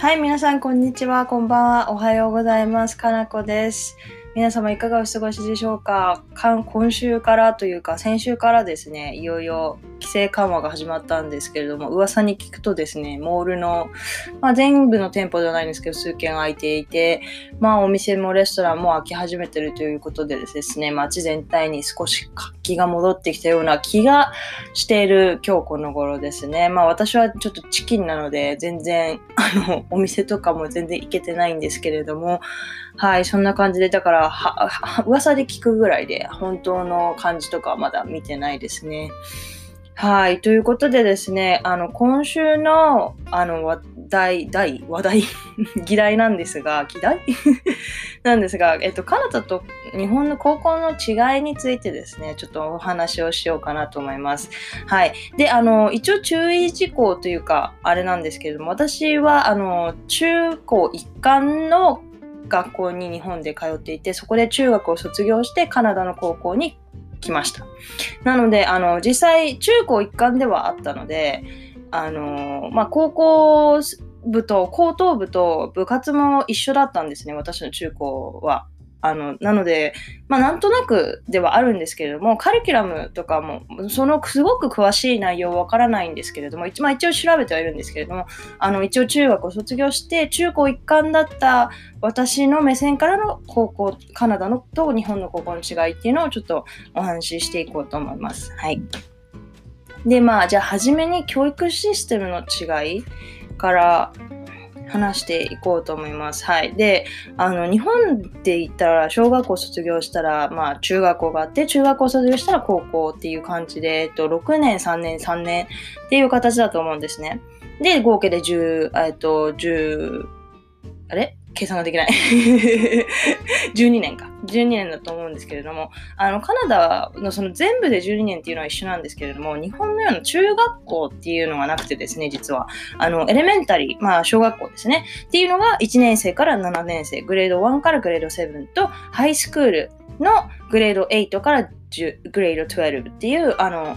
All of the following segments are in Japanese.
はい、皆さん、こんにちは。こんばんは。おはようございます。かなこです。皆様、いかがお過ごしでしょうか？今週からというか、先週からですね、いよいよ規制緩和が始まったんですけれども、噂に聞くとですね、モールの、まあ、全部の店舗ではないんですけど、数軒空いていて、まあ、お店もレストランも開き始めてるということでですね、街全体に少し活気が戻ってきたような気がしている今日この頃ですね。まあ、私はちょっとチキンなので、全然、あの、お店とかも全然行けてないんですけれども、はい、そんな感じで、だから、は、は噂で聞くぐらいで、本当の感じとかはまだ見てないですね。はい。ということでですね、あの、今週の、あの、話題、題、話題、議題なんですが、議題？なんですが、えっと、カナダと日本の高校の違いについてですね、ちょっとお話をしようかなと思います。はい。で、あの、一応注意事項というか、あれなんですけれども、私は、あの、中高一貫の学校に日本で通っていて、そこで中学を卒業してカナダの高校に来ました。なので、あの、実際、中高一貫ではあったので、あの、まあ、高校部と、高等部と部活も一緒だったんですね、私の中高は。あの、なので、まあ、なんとなくではあるんですけれども、カリキュラムとかも、そのすごく詳しい内容わからないんですけれども、一,、まあ、一応調べてはいるんですけれども、あの、一応中学を卒業して、中高一貫だった私の目線からの高校、カナダのと日本の高校の違いっていうのをちょっとお話ししていこうと思います。はい。で、まあ、じゃあ、初めに教育システムの違いから話していこうと思います。はい。で、あの、日本で言ったら、小学校卒業したら、まあ、中学校があって、中学校卒業したら高校っていう感じで、えっと、6年、3年、3年っていう形だと思うんですね。で、合計で10、えっと、10、あれ？計算ができない。12年か。12年だと思うんですけれども、あの、カナダのその全部で12年っていうのは一緒なんですけれども、日本のような中学校っていうのがなくてですね、実は。あの、エレメンタリー、まあ、小学校ですね。っていうのが1年生から7年生、グレード1からグレード7と、ハイスクールのグレード8からグレード12っていう、あの、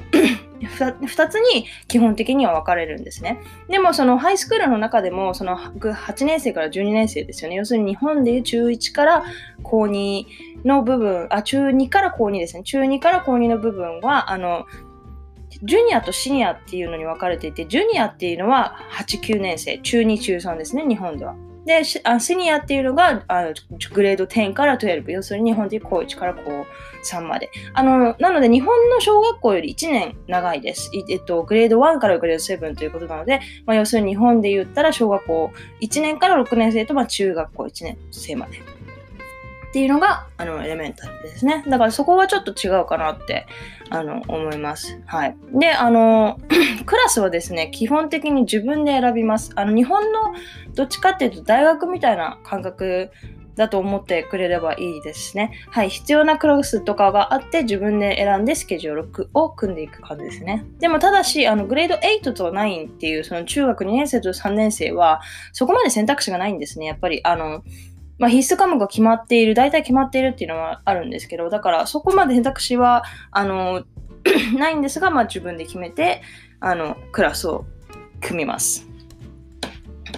2つに基本的には分かれるんですね。でもそのハイスクールの中でもその8年生から12年生ですよね。要するに日本でいう中1から高2の部分、あ、中2から高2ですね。中2から高2の部分は、あの、ジュニアとシニアっていうのに分かれていて、ジュニアっていうのは8、9年生、中2、中3ですね、日本では。で、シニアっていうのがあのグレード10から12、要するに日本でいう高1から高3まで。あの、なので日本の小学校より1年長いです。えっと、グレード1からグレード7ということなので、まあ、要するに日本で言ったら小学校1年から6年生と、まあ、中学校1年生まで。っていうのが、あの、エレメンタルですね。だからそこはちょっと違うかなって、あの、思います。はい。で、あの、クラスはですね、基本的に自分で選びます。あの、日本のどっちかっていうと大学みたいな感覚だと思ってくれればいいですね。はい。必要なクラスとかがあって自分で選んでスケジュールを組んでいく感じですね。でもただし、あの、グレード8と9っていうその中学2年生と3年生はそこまで選択肢がないんですね。やっぱり、あの、まあ、必須科目が決まっている、大体決まっているっていうのはあるんですけど、だからそこまで選択肢は、あの、ないんですが、まあ自分で決めて、あの、クラスを組みます。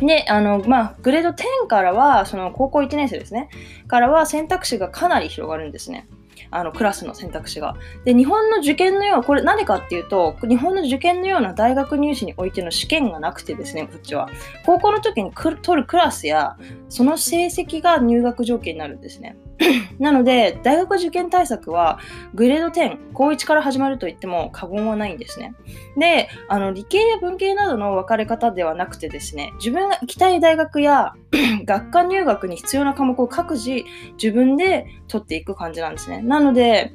で、あの、まあ、グレード10からは、その高校1年生ですね、からは選択肢がかなり広がるんですね。あのクラスの選択肢が。で、日本の受験のよう、これ何かっていうと、日本の受験のような大学入試においての試験がなくてですね、こっちは。高校の時に取るクラスや、その成績が入学条件になるんですね。なので、大学受験対策は、グレード10、高1から始まると言っても過言はないんですね。で、あの、理系や文系などの分かれ方ではなくてですね、自分が行きたい大学や 学科入学に必要な科目を各自自分で取っていく感じなんですね。なので、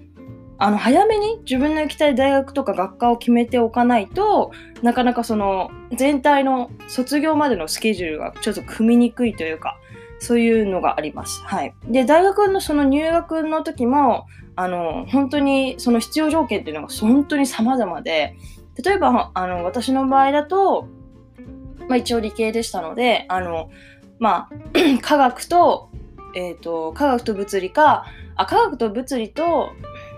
あの、早めに自分の行きたい大学とか学科を決めておかないと、なかなかその、全体の卒業までのスケジュールがちょっと組みにくいというか、そういうのがあります。はい。で、大学のその入学の時も、あの、本当にその必要条件っていうのが本当に様々で、例えば、あの、私の場合だと、まあ一応理系でしたので、あの、まあ、科学と、え、ー、と、科学と物理か、あ、科学と物理と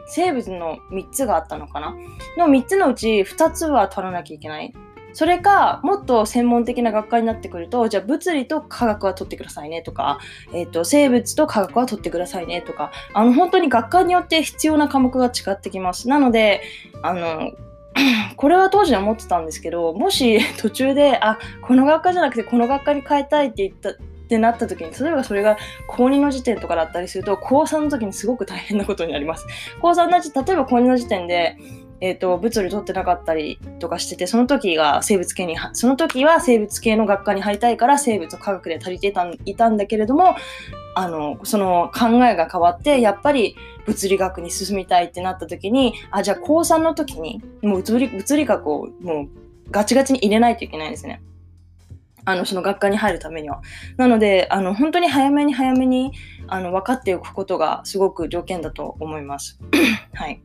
生物の3つがあったのかな？の3つのうち2つは取らなきゃいけない。それか、もっと専門的な学科になってくると、じゃあ物理と科学は取ってくださいねとか、え、ー、と、生物と科学は取ってくださいねとか、あの、本当に学科によって必要な科目が違ってきます。なので、あの、これは当時は思ってたんですけど、もし 途中で、あ、この学科じゃなくてこの学科に変えたいって言った、ってなった時に、例えばそれが高2の時点とかだったりすると、高3の時にすごく大変なことになります。高3の時、例えば高2の時点で、えっ、ー、と、物理取ってなかったりとかしてて、その時が生物系に、その時は生物系の学科に入りたいから生物科学で足りてたいたんだけれども、あの、その考えが変わって、やっぱり物理学に進みたいってなった時に、あ、じゃあ高3の時に、もう物理、物理学をもうガチガチに入れないといけないんですね。あの、その学科に入るためには。なので、あの、本当に早めに早めに、あの、分かっておくことがすごく条件だと思います。はい。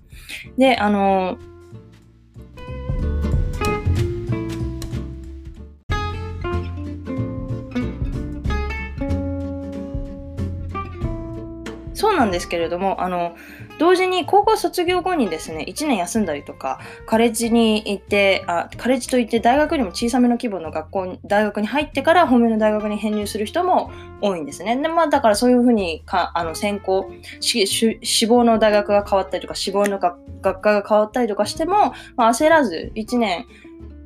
で、あの、そうなんですけれども、あの、同時に高校卒業後にですね、1年休んだりとか、カレッジに行って、あカレッジといって大学よりも小さめの規模の学校に、大学に入ってから本命の大学に編入する人も多いんですね。で、まあだからそういうふうにか、あの、専攻、志望の大学が変わったりとか、志望の学科が変わったりとかしても、まあ、焦らず1年、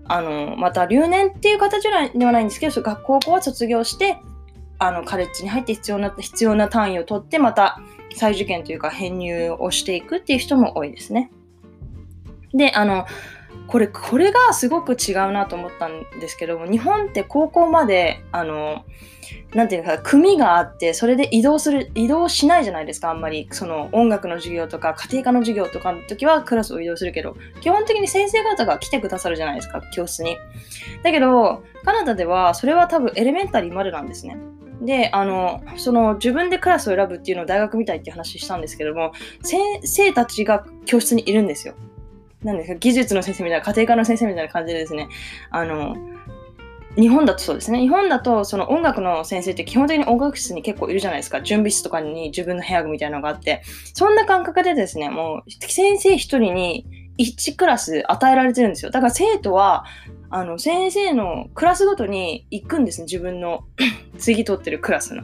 あの、また留年っていう形ではないんですけど、学校は卒業して、あの、カレッジに入って必要な、必要な単位を取って、また、再受験というか編入をしていくっていう人も多いですね。で、あの、これ、これがすごく違うなと思ったんですけども、日本って高校まで、あの、なていうか、組があって、それで移動する、移動しないじゃないですか、あんまり。その音楽の授業とか、家庭科の授業とかの時はクラスを移動するけど、基本的に先生方が来てくださるじゃないですか、教室に。だけど、カナダでは、それは多分エレメンタリーまでなんですね。で、あの、その自分でクラスを選ぶっていうのを大学みたいって話したんですけども、先生たちが教室にいるんですよ。なんですか、技術の先生みたいな、家庭科の先生みたいな感じでですね、あの、日本だとそうですね。日本だと、その音楽の先生って基本的に音楽室に結構いるじゃないですか。準備室とかに自分の部屋みたいなのがあって、そんな感覚でですね、もう先生一人に1クラス与えられてるんですよ。だから生徒は、あの、先生のクラスごとに行くんですね。自分の 次取ってるクラスの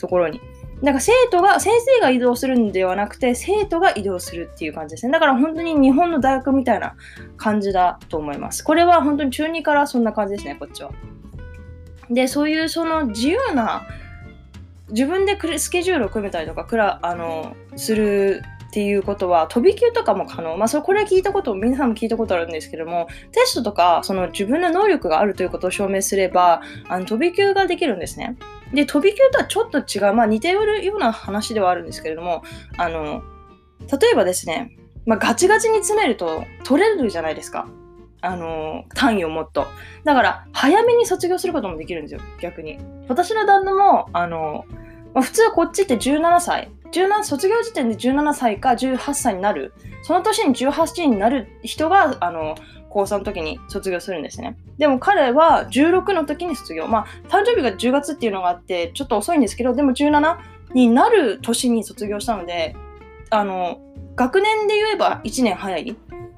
ところに。だから生徒が、先生が移動するんではなくて、生徒が移動するっていう感じですね。だから本当に日本の大学みたいな感じだと思います。これは本当に中2からそんな感じですね、こっちは。で、そういうその自由な、自分でスケジュールを組めたりとか、くらあのするっていうことは飛び級とかも可能。まあ、それこれは聞いたこと、皆さんも聞いたことあるんですけども、テストとか、その自分の能力があるということを証明すれば、あの飛び級ができるんですね。で、飛び級とはちょっと違う、まあ似てるような話ではあるんですけれども、あの、例えばですね、まあ、ガチガチに詰めると取れるじゃないですか。あの、単位をもっと。だから、早めに卒業することもできるんですよ、逆に。私の旦那も、あの、まあ、普通はこっちって17歳。17卒業時点で17歳か18歳になる。その年に18歳になる人があの高3の時に卒業するんですね。でも彼は16の時に卒業。まあ誕生日が10月っていうのがあってちょっと遅いんですけどでも17になる年に卒業したのであの学年で言えば1年早い。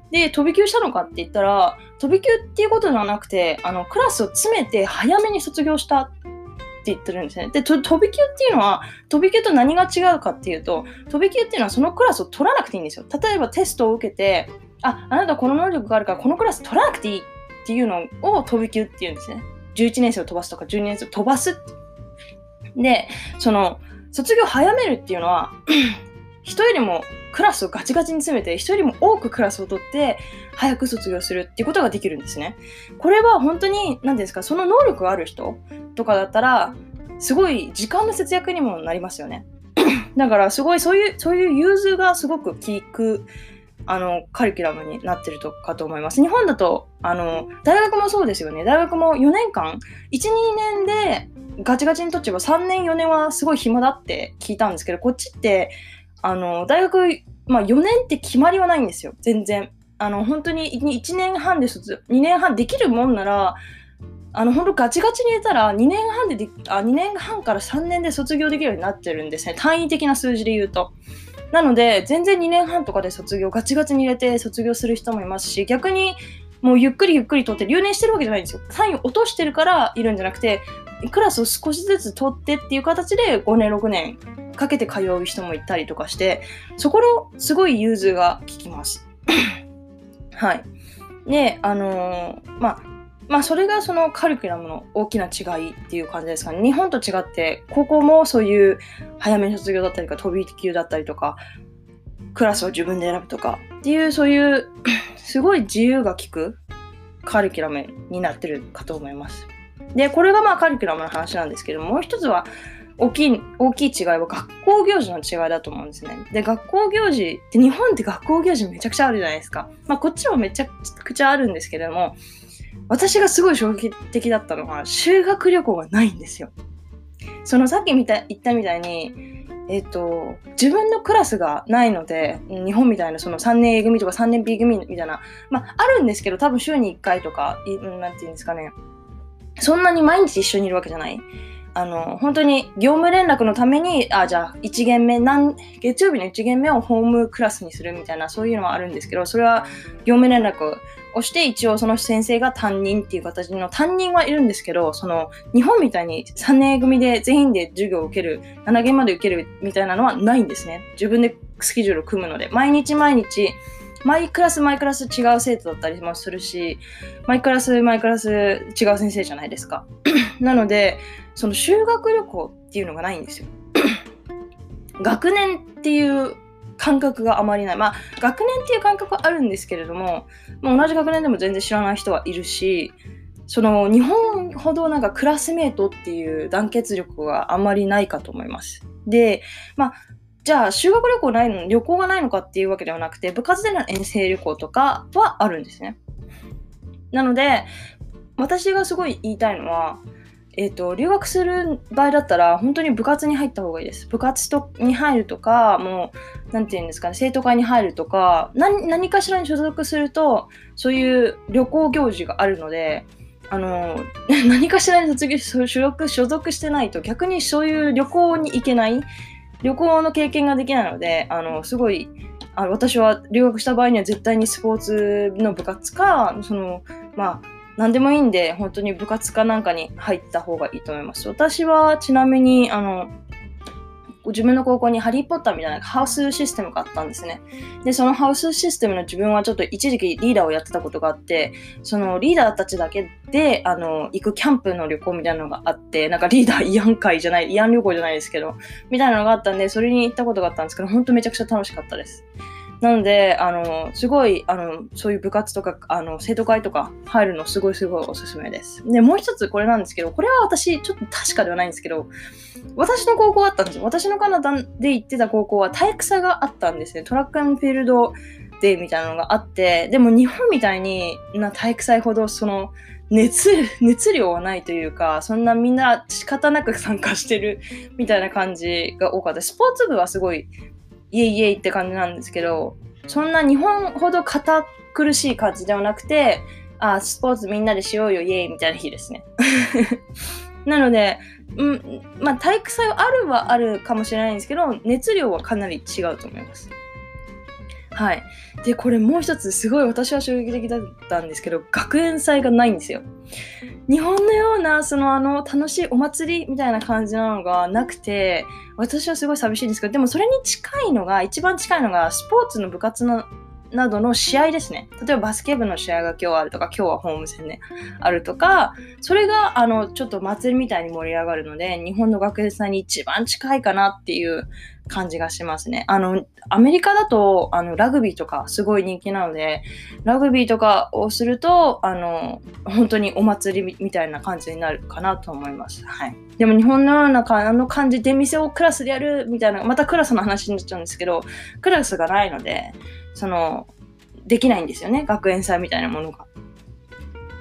で飛び級したのかって言ったら飛び級っていうことではなくてあのクラスを詰めて早めに卒業した。って言ってるんですね。で、飛び級っていうのは、飛び級と何が違うかっていうと、飛び級っていうのはそのクラスを取らなくていいんですよ。例えばテストを受けて、あ、あなたこの能力があるからこのクラス取らなくていいっていうのを飛び級っていうんですね。11年生を飛ばすとか12年生を飛ばす。で、その、卒業早めるっていうのは 人よりもクラスをガチガチに詰めて、人も多くクラスを取って、早く卒業するっていうことができるんですね。これは本当に、何ですか、その能力がある人とかだったら、すごい時間の節約にもなりますよね。だから、すごいそういう、そういう融通がすごく効く、あの、カリキュラムになってるとかと思います。日本だと、あの、大学もそうですよね。大学も4年間、1、2年でガチガチにとっちゃえば3年、4年はすごい暇だって聞いたんですけど、こっちって、あの、大学、まあ4年って決まりはないんですよ。全然。あの、本当に1年半で卒、2年半できるもんなら、あの、本当ガチガチに入れたら2年半であ、2年半から3年で卒業できるようになってるんですね。単位的な数字で言うと。なので、全然2年半とかで卒業、ガチガチに入れて卒業する人もいますし、逆にもうゆっくりゆっくり取って留年してるわけじゃないんですよ。単位落としてるからいるんじゃなくて、クラスを少しずつ取ってっていう形で5年6年かけて通う人もいたりとかしてそこのすごい融通が効きます はいであのー、まあまあそれがそのカリキュラムの大きな違いっていう感じですかね。日本と違って高校もそういう早めの卒業だったりとか飛び級だったりとかクラスを自分で選ぶとかっていうそういうすごい自由が利くカリキュラムになってるかと思います。で、これがまあカリキュラムの話なんですけども、う一つは大きい、大きい違いは学校行事の違いだと思うんですね。で、学校行事って日本って学校行事めちゃくちゃあるじゃないですか。まあこっちもめちゃくちゃあるんですけども、私がすごい衝撃的だったのは修学旅行がないんですよ。そのさっき見た言ったみたいに、えっ、と、自分のクラスがないので、日本みたいなその3年 A 組とか3年 B 組みたいな、まあ、あるんですけど、多分週に1回とか、なんていうんですかね、そんなに毎日一緒にいるわけじゃない？あの、本当に業務連絡のために、あ、じゃあ1限目、なん月曜日の1限目をホームクラスにするみたいな、そういうのはあるんですけど、それは業務連絡をして、一応その先生が担任っていう形の担任はいるんですけど、その日本みたいに3年組で全員で授業を受ける、7限まで受けるみたいなのはないんですね。自分でスケジュールを組むので、毎日毎日、毎クラス毎クラス違う生徒だったりもするし、毎クラス毎クラス違う先生じゃないですか。なので、その修学旅行っていうのがないんですよ。学年っていう感覚があまりない。まあ、学年っていう感覚はあるんですけれども、まあ、同じ学年でも全然知らない人はいるし、その日本ほどなんかクラスメートっていう団結力があまりないかと思います。で、まあ、じゃあ修学旅行ないの旅行がないのかっていうわけではなくて部活での遠征旅行とかはあるんですね。なので私がすごい言いたいのは、え、ー、と留学する場合だったら本当に部活に入った方がいいです。部活とに入るとかもう何て言うんですかね生徒会に入るとか何何かしらに所属するとそういう旅行行事があるので。あの 何かしらに卒業所属所属してないと逆にそういう旅行に行けない旅行の経験ができないので、あの、すごい、あの私は留学した場合には絶対にスポーツの部活か、その、まあ、何でもいいんで、本当に部活かなんかに入った方がいいと思います。私はちなみに、あの、自分の高校にハリー・ポッターみたいなハウスシステムがあったんですね。で、そのハウスシステムの自分はちょっと一時期リーダーをやってたことがあって、そのリーダーたちだけで、あの、行くキャンプの旅行みたいなのがあって、なんかリーダー慰安会じゃない、慰安旅行じゃないですけど、みたいなのがあったんで、それに行ったことがあったんですけど、ほんとめちゃくちゃ楽しかったです。なので、あの、すごい、あの、そういう部活とか、あの、生徒会とか入るのすごいすごいおすすめです。で、もう一つこれなんですけど、これは私、ちょっと確かではないんですけど、私の高校あったんですよ。私のカナダで行ってた高校は体育祭があったんですね。トラックフィールドデーみたいなのがあって、でも日本みたいにな体育祭ほどその、熱、熱量はないというか、そんなみんな仕方なく参加してるみたいな感じが多かった。スポーツ部はすごいイエイイエイって感じなんですけど、そんな日本ほど堅苦しい感じではなくて、あ、スポーツみんなでしようよ、イエイみたいな日ですね。なので、うん、まあ体育祭はあるはあるかもしれないんですけど、熱量はかなり違うと思います。はい。で、これもう一つすごい私は衝撃的だったんですけど、学園祭がないんですよ。日本のような、そのあの、楽しいお祭りみたいな感じなのがなくて、私はすごい寂しいんですけど、でもそれに近いのが、一番近いのが、スポーツの部活のなどの試合ですね。例えばバスケ部の試合が今日あるとか、今日はホーム戦であるとか、それがあのちょっと祭りみたいに盛り上がるので、日本の学園祭に一番近いかなっていう感じがしますね。あの、アメリカだと、あの、ラグビーとかすごい人気なので、ラグビーとかをすると、あの、本当にお祭りみたいな感じになるかなと思います。はい。でも日本のようなあの感じ、出店をクラスでやるみたいな、またクラスの話になっちゃうんですけど、クラスがないので、その、できないんですよね。学園祭みたいなものが。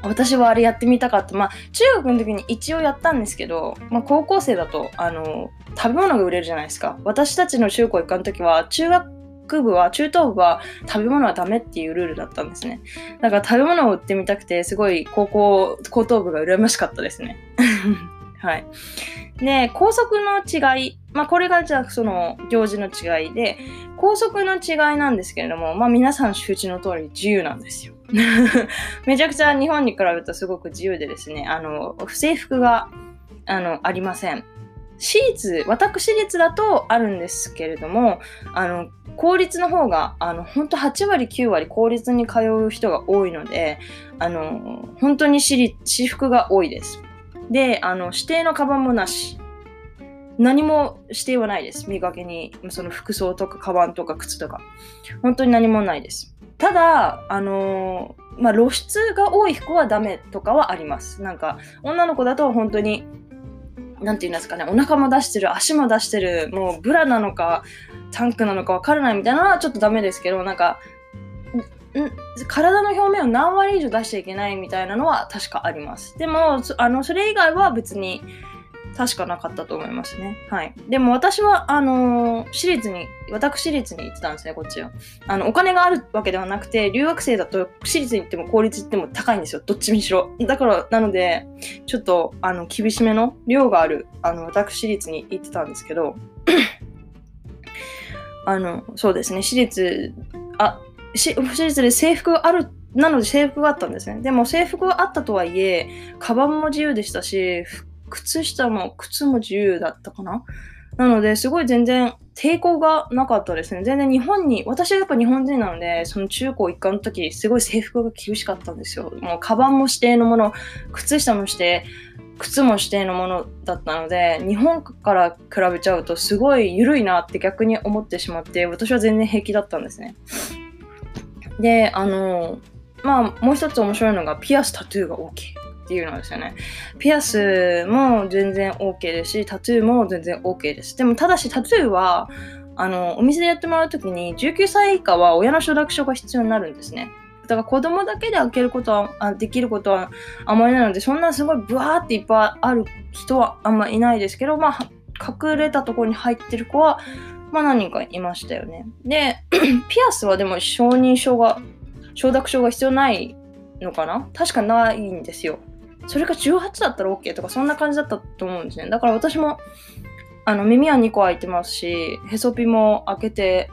私はあれやってみたかった。まあ、中学の時に一応やったんですけど、まあ、高校生だと、あの、食べ物が売れるじゃないですか。私たちの中高一貫の時は、中学部は、中等部は食べ物はダメっていうルールだったんですね。だから食べ物を売ってみたくて、すごい高校、高等部が羨ましかったですね。はい。で、校則の違い、まあこれがじゃあその行事の違いで、校則の違いなんですけれども、まあ皆さん周知の通り自由なんですよ。めちゃくちゃ日本に比べるとすごく自由でですね、あの、不制服があのありません。私立、私立だとあるんですけれども、あの、公立の方が、あの、本当8割、9割公立に通う人が多いので、あの、本当に、私服が多いです。で、あの、指定のカバンもなし。何も指定はないです。見かけに、その服装とか、カバンとか、靴とか。本当に何もないです。ただ、あのまあ、露出が多い服はダメとかはあります。なんか、女の子だと本当になんて言うんですかね、お腹も出してる、足も出してる、もうブラなのか、タンクなのかわからないみたいなのはちょっとダメですけど、なんか、体の表面を何割以上出しちゃいけないみたいなのは確かあります。でも、あのそれ以外は別に確かなかったと思いますね。はい。でも私は、あの、私立に、私立に行ってたんですね、こっちは。あの、お金があるわけではなくて、留学生だと私立に行っても公立行っても高いんですよ。どっちにしろ。だから、なので、ちょっと、あの、厳しめの量がある、あの、私立に行ってたんですけど、あの、そうですね、私立、あ、し私立で制服があるなので制服があったんですね。でも制服があったとはいえ、カバンも自由でしたし、靴下も靴も自由だったかななので、すごい全然抵抗がなかったですね。全然日本に、私はやっぱ日本人なので、その中高一貫の時、すごい制服が厳しかったんですよ。もう、カバンも指定のもの、靴下も指定、靴も指定のものだったので、日本から比べちゃうと、すごい緩いなって逆に思ってしまって、私は全然平気だったんですね。で、あの、まあ、もう一つ面白いのが、ピアス、タトゥーが OK。っていうのですよね。ピアスも全然 OK ですし、タトゥーも全然 OK です。でも、ただしタトゥーは、あの、お店でやってもらうときに、19歳以下は親の承諾書が必要になるんですね。だから子供だけで開けることは、あできることはあまりないので、そんなすごいブワーっていっぱいある人はあんまいないですけど、まあ、隠れたところに入ってる子は、まあ何人かいましたよね。で、ピアスはでも承認書が、承諾書が必要ないのかな？確かないんですよ。それが18だったら OK とかそんな感じだったと思うんですね。だから私もあの耳は2個開いてますし、へそピも開けて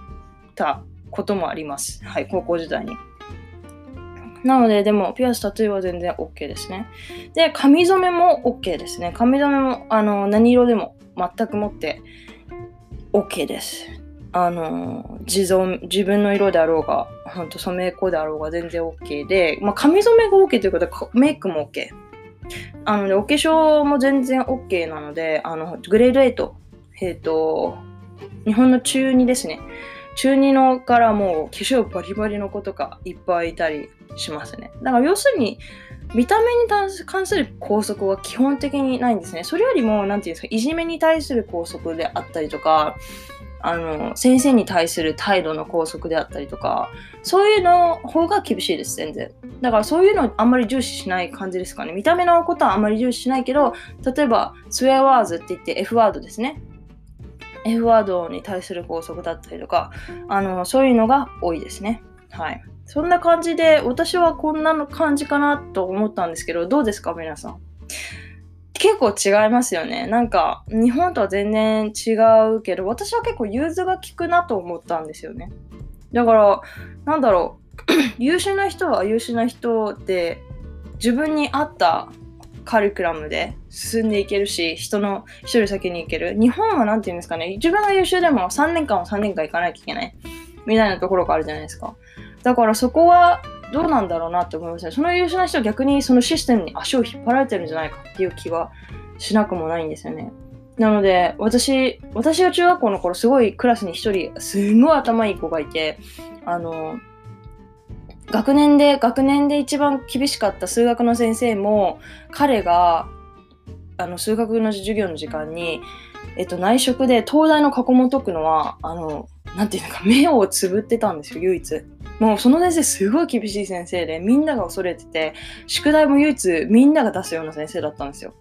たこともあります。はい、高校時代に。なので、でも、ピアス、タトゥーは全然 OK ですね。で、髪染めも OK ですね。髪染めも、あの、何色でも全くもって OK です。あの、自自分の色であろうが、ほんと染め子であろうが全然 OK で、まあ、髪染めが OK ということは、メイクも OK。あのね、お化粧も全然 OK なので、あの、グレード8、えっ、と、日本の中2ですね。中2のからもう化粧バリバリの子とかいっぱいいたりしますね。だから要するに、見た目に関する校則は基本的にないんですね。それよりも、なんていうんですか、いじめに対する校則であったりとか、あの、先生に対する態度の拘束であったりとか、そういうの方が厳しいです、全然。だからそういうのあんまり重視しない感じですかね。見た目のことはあんまり重視しないけど、例えば、スウェアワーズって言って F ワードですね。F ワードに対する拘束だったりとか、あの、そういうのが多いですね。はい。そんな感じで、私はこんなの感じかなと思ったんですけど、どうですか、皆さん？結構違いますよね。なんか、日本とは全然違うけど、私は結構融通が効くなと思ったんですよね。だから、なんだろう、優秀な人は優秀な人で、自分に合ったカリキュラムで進んでいけるし、人の一人先に行ける。日本は何て言うんですかね、自分が優秀でも3年間は3年間行かなきゃいけない。みたいなところがあるじゃないですか。だからそこはどうなんだろうなって思いますね。その優秀な人は逆にそのシステムに足を引っ張られてるんじゃないかっていう気がしなくもないんですよね。なので、私、私が中学校の頃すごいクラスに一人、すごい頭いい子がいて、あの、学年で、学年で一番厳しかった数学の先生も、彼が、あの、数学の授業の時間に、えっと、内職で東大の過去問解くのは、あの、なんていうのか、目をつぶってたんですよ、唯一。もうその先生すごい厳しい先生で、みんなが恐れてて、宿題も唯一みんなが出すような先生だったんですよ。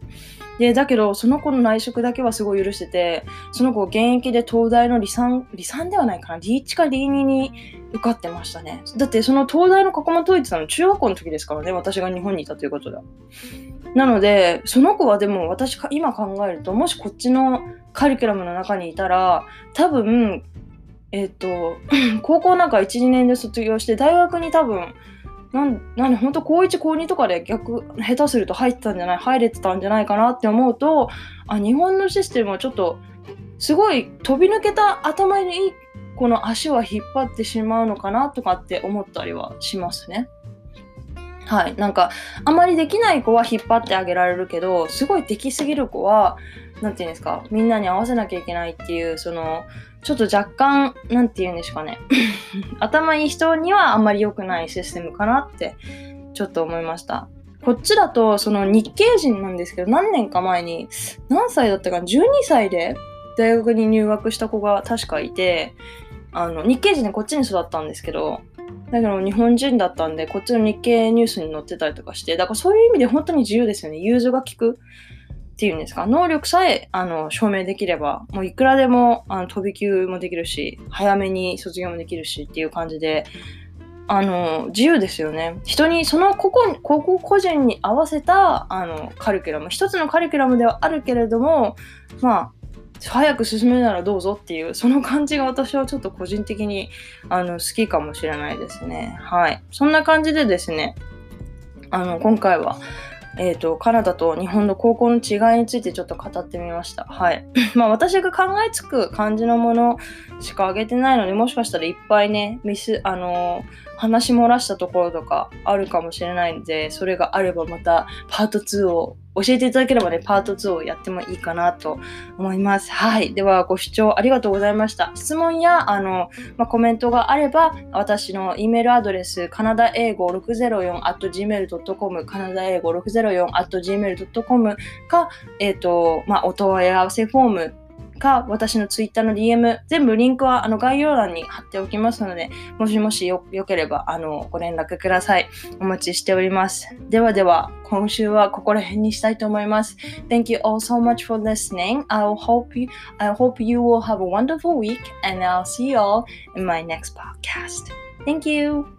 で、だけど、その子の内職だけはすごい許してて、その子現役で東大の理産、理産ではないかな、リーチかリーニに受かってましたね。だって、その東大の過去問解いてたの中学校の時ですからね、私が日本にいたということだ。なので、その子はでも私今考えると、もしこっちのカリキュラムの中にいたら、多分、えっ、と、高校なんか1、2年で卒業して、大学に多分、なんなんで本当高1高2とかで逆下手すると入ってたんじゃない入れてたんじゃないかなって思うとあ日本のシステムはちょっとすごい飛び抜けた頭にいいこの足は引っ張ってしまうのかなとかって思ったりはしますね。はい。なんか、あまりできない子は引っ張ってあげられるけど、すごいできすぎる子は、なんていうんですか、みんなに合わせなきゃいけないっていう、その、ちょっと若干、なんて言うんですかね。頭いい人にはあんまり良くないシステムかなって、ちょっと思いました。こっちだと、その日系人なんですけど、何年か前に、何歳だったかな ?12 歳で大学に入学した子が確かいて、あの、日系人でこっちに育ったんですけど、だけど日本人だったんで、こっちの日系ニュースに載ってたりとかして、だからそういう意味で本当に自由ですよね。融通が利く。っていうんですか、能力さえあの証明できれば、もういくらでもあの飛び級もできるし、早めに卒業もできるしっていう感じで、あの自由ですよね。人に、その個々個々個人に合わせたあのカリキュラム、一つのカリキュラムではあるけれども、まあ、早く進めるならどうぞっていう、その感じが私はちょっと個人的にあの好きかもしれないですね。はい。そんな感じでですね、あの、今回は、えっ、ー、と、カナダと日本の高校の違いについてちょっと語ってみました。はい。まあ私が考えつく感じのものしかあげてないので、もしかしたらいっぱいね、ミス、あのー話漏らしたところとかあるかもしれないので、それがあればまたパート2を教えていただければね、パート2をやってもいいかなと思います。はい。では、ご視聴ありがとうございました。質問や、あの、まあ、コメントがあれば、私の E メールアドレス、カナダ英語 604.gmail.com、カナダ英語 604.gmail.com か、えっ、ー、と、まあ、お問い合わせフォームか、私の Twitter の DM、全部リンクはあの概要欄に貼っておきますので、もしもしよよければあのご連絡ください。お待ちしております。ではでは、今週はここら辺にしたいと思います。Thank you all so much for listening. I hope you, I hope you will have a wonderful week and I'll see you all in my next podcast. Thank you.